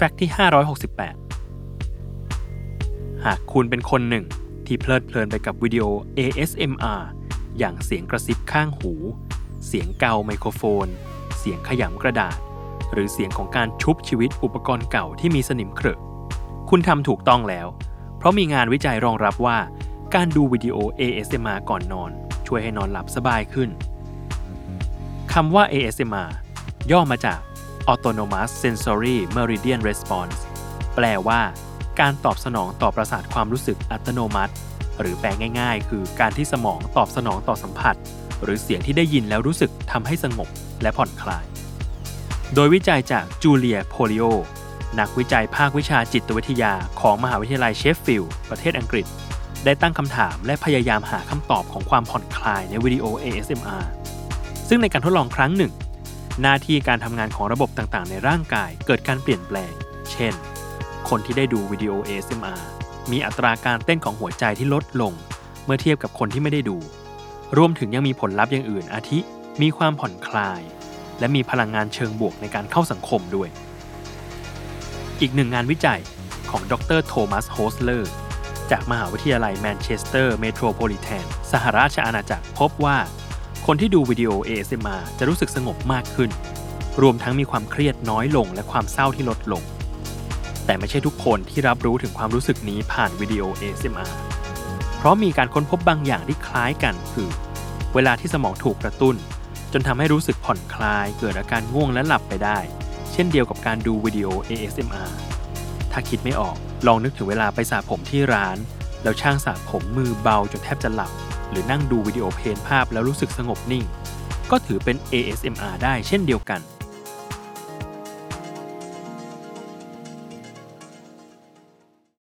แฟกต์ที่ 568 หากคุณเป็นคนหนึ่งที่เพลิดเพลินไปกับวิดีโอ ASMR อย่างเสียงกระซิบข้างหู เสียงเกาไมโครโฟน เสียงขยำกระดาษ หรือเสียงของการชุบชีวิตอุปกรณ์เก่าที่มีสนิมเครอะคุณทำถูกต้องแล้ว เพราะมีงานวิจัยรองรับว่า การดูวิดีโอ ASMR ก่อนนอน ช่วยให้นอนหลับสบายขึ้นคำว่า ASMR ย่อมาจาก Autonomous Sensory Meridian Response แปลว่า การตอบสนองต่อประสาทความรู้สึกอัตโนมัติ หรือแปลง่ายๆ คือการที่สมองตอบสนองต่อสัมผัส หรือเสียงที่ได้ยินแล้วรู้สึกทำให้สงบและผ่อนคลาย โดยวิจัยจากจูเลียโพลิโอนักวิจัยภาควิชาจิตวิทยาของมหาวิทยาลัยเชฟฟิลด์ประเทศอังกฤษ ได้ตั้งคำถามและพยายามหาคำตอบของความผ่อนคลายในวิดีโอ ASMR ซึ่งในการทดลองครั้งหนึ่ง หน้าที่การทำงานของระบบต่างๆ ในร่างกายเกิดการเปลี่ยนแปลง เช่น คนที่ได้ดูวิดีโอ ASMR มีอัตราการเต้นของหัวใจที่ลดลง เมื่อเทียบกับคนที่ไม่ได้ดู รวมถึงยังมีผลลัพธ์อย่างอื่น อาทิ มีความผ่อนคลาย และมีพลังงานเชิงบวกในการเข้าสังคมด้วย อีกหนึ่งงานวิจัยของดรโทมัสโฮสเลอร์จากมหาวิทยาลัยแมนเชสเตอร์เมโทรโพลิแทนสหราชอาณาจักรพบว่า คนที่ดูวิดีโอ ASMR จะรู้สึกสงบมากขึ้น รวมทั้งมีความเครียดน้อยลงและความเศร้าที่ลดลง แต่ไม่ใช่ทุกคนที่รับรู้ถึงความรู้สึกนี้ผ่านวิดีโอ ASMR เพราะมีการค้นพบบางอย่างที่คล้ายกันคือ เวลาที่สมองถูกกระตุ้น จนทำให้รู้สึกผ่อนคลาย เกิดอาการง่วงและหลับไปได้ เช่นเดียวกับการดูวิดีโอ ASMR ถ้าคิดไม่ออกลองนึกถึงเวลาไปสระผมที่ร้าน แล้วช่างสระผมมือเบาจนแทบจะหลับ หรือนั่งดูวิดีโอเพลนภาพแล้วรู้สึกสงบนิ่ง ก็ถือเป็น ASMR ได้เช่นเดียวกัน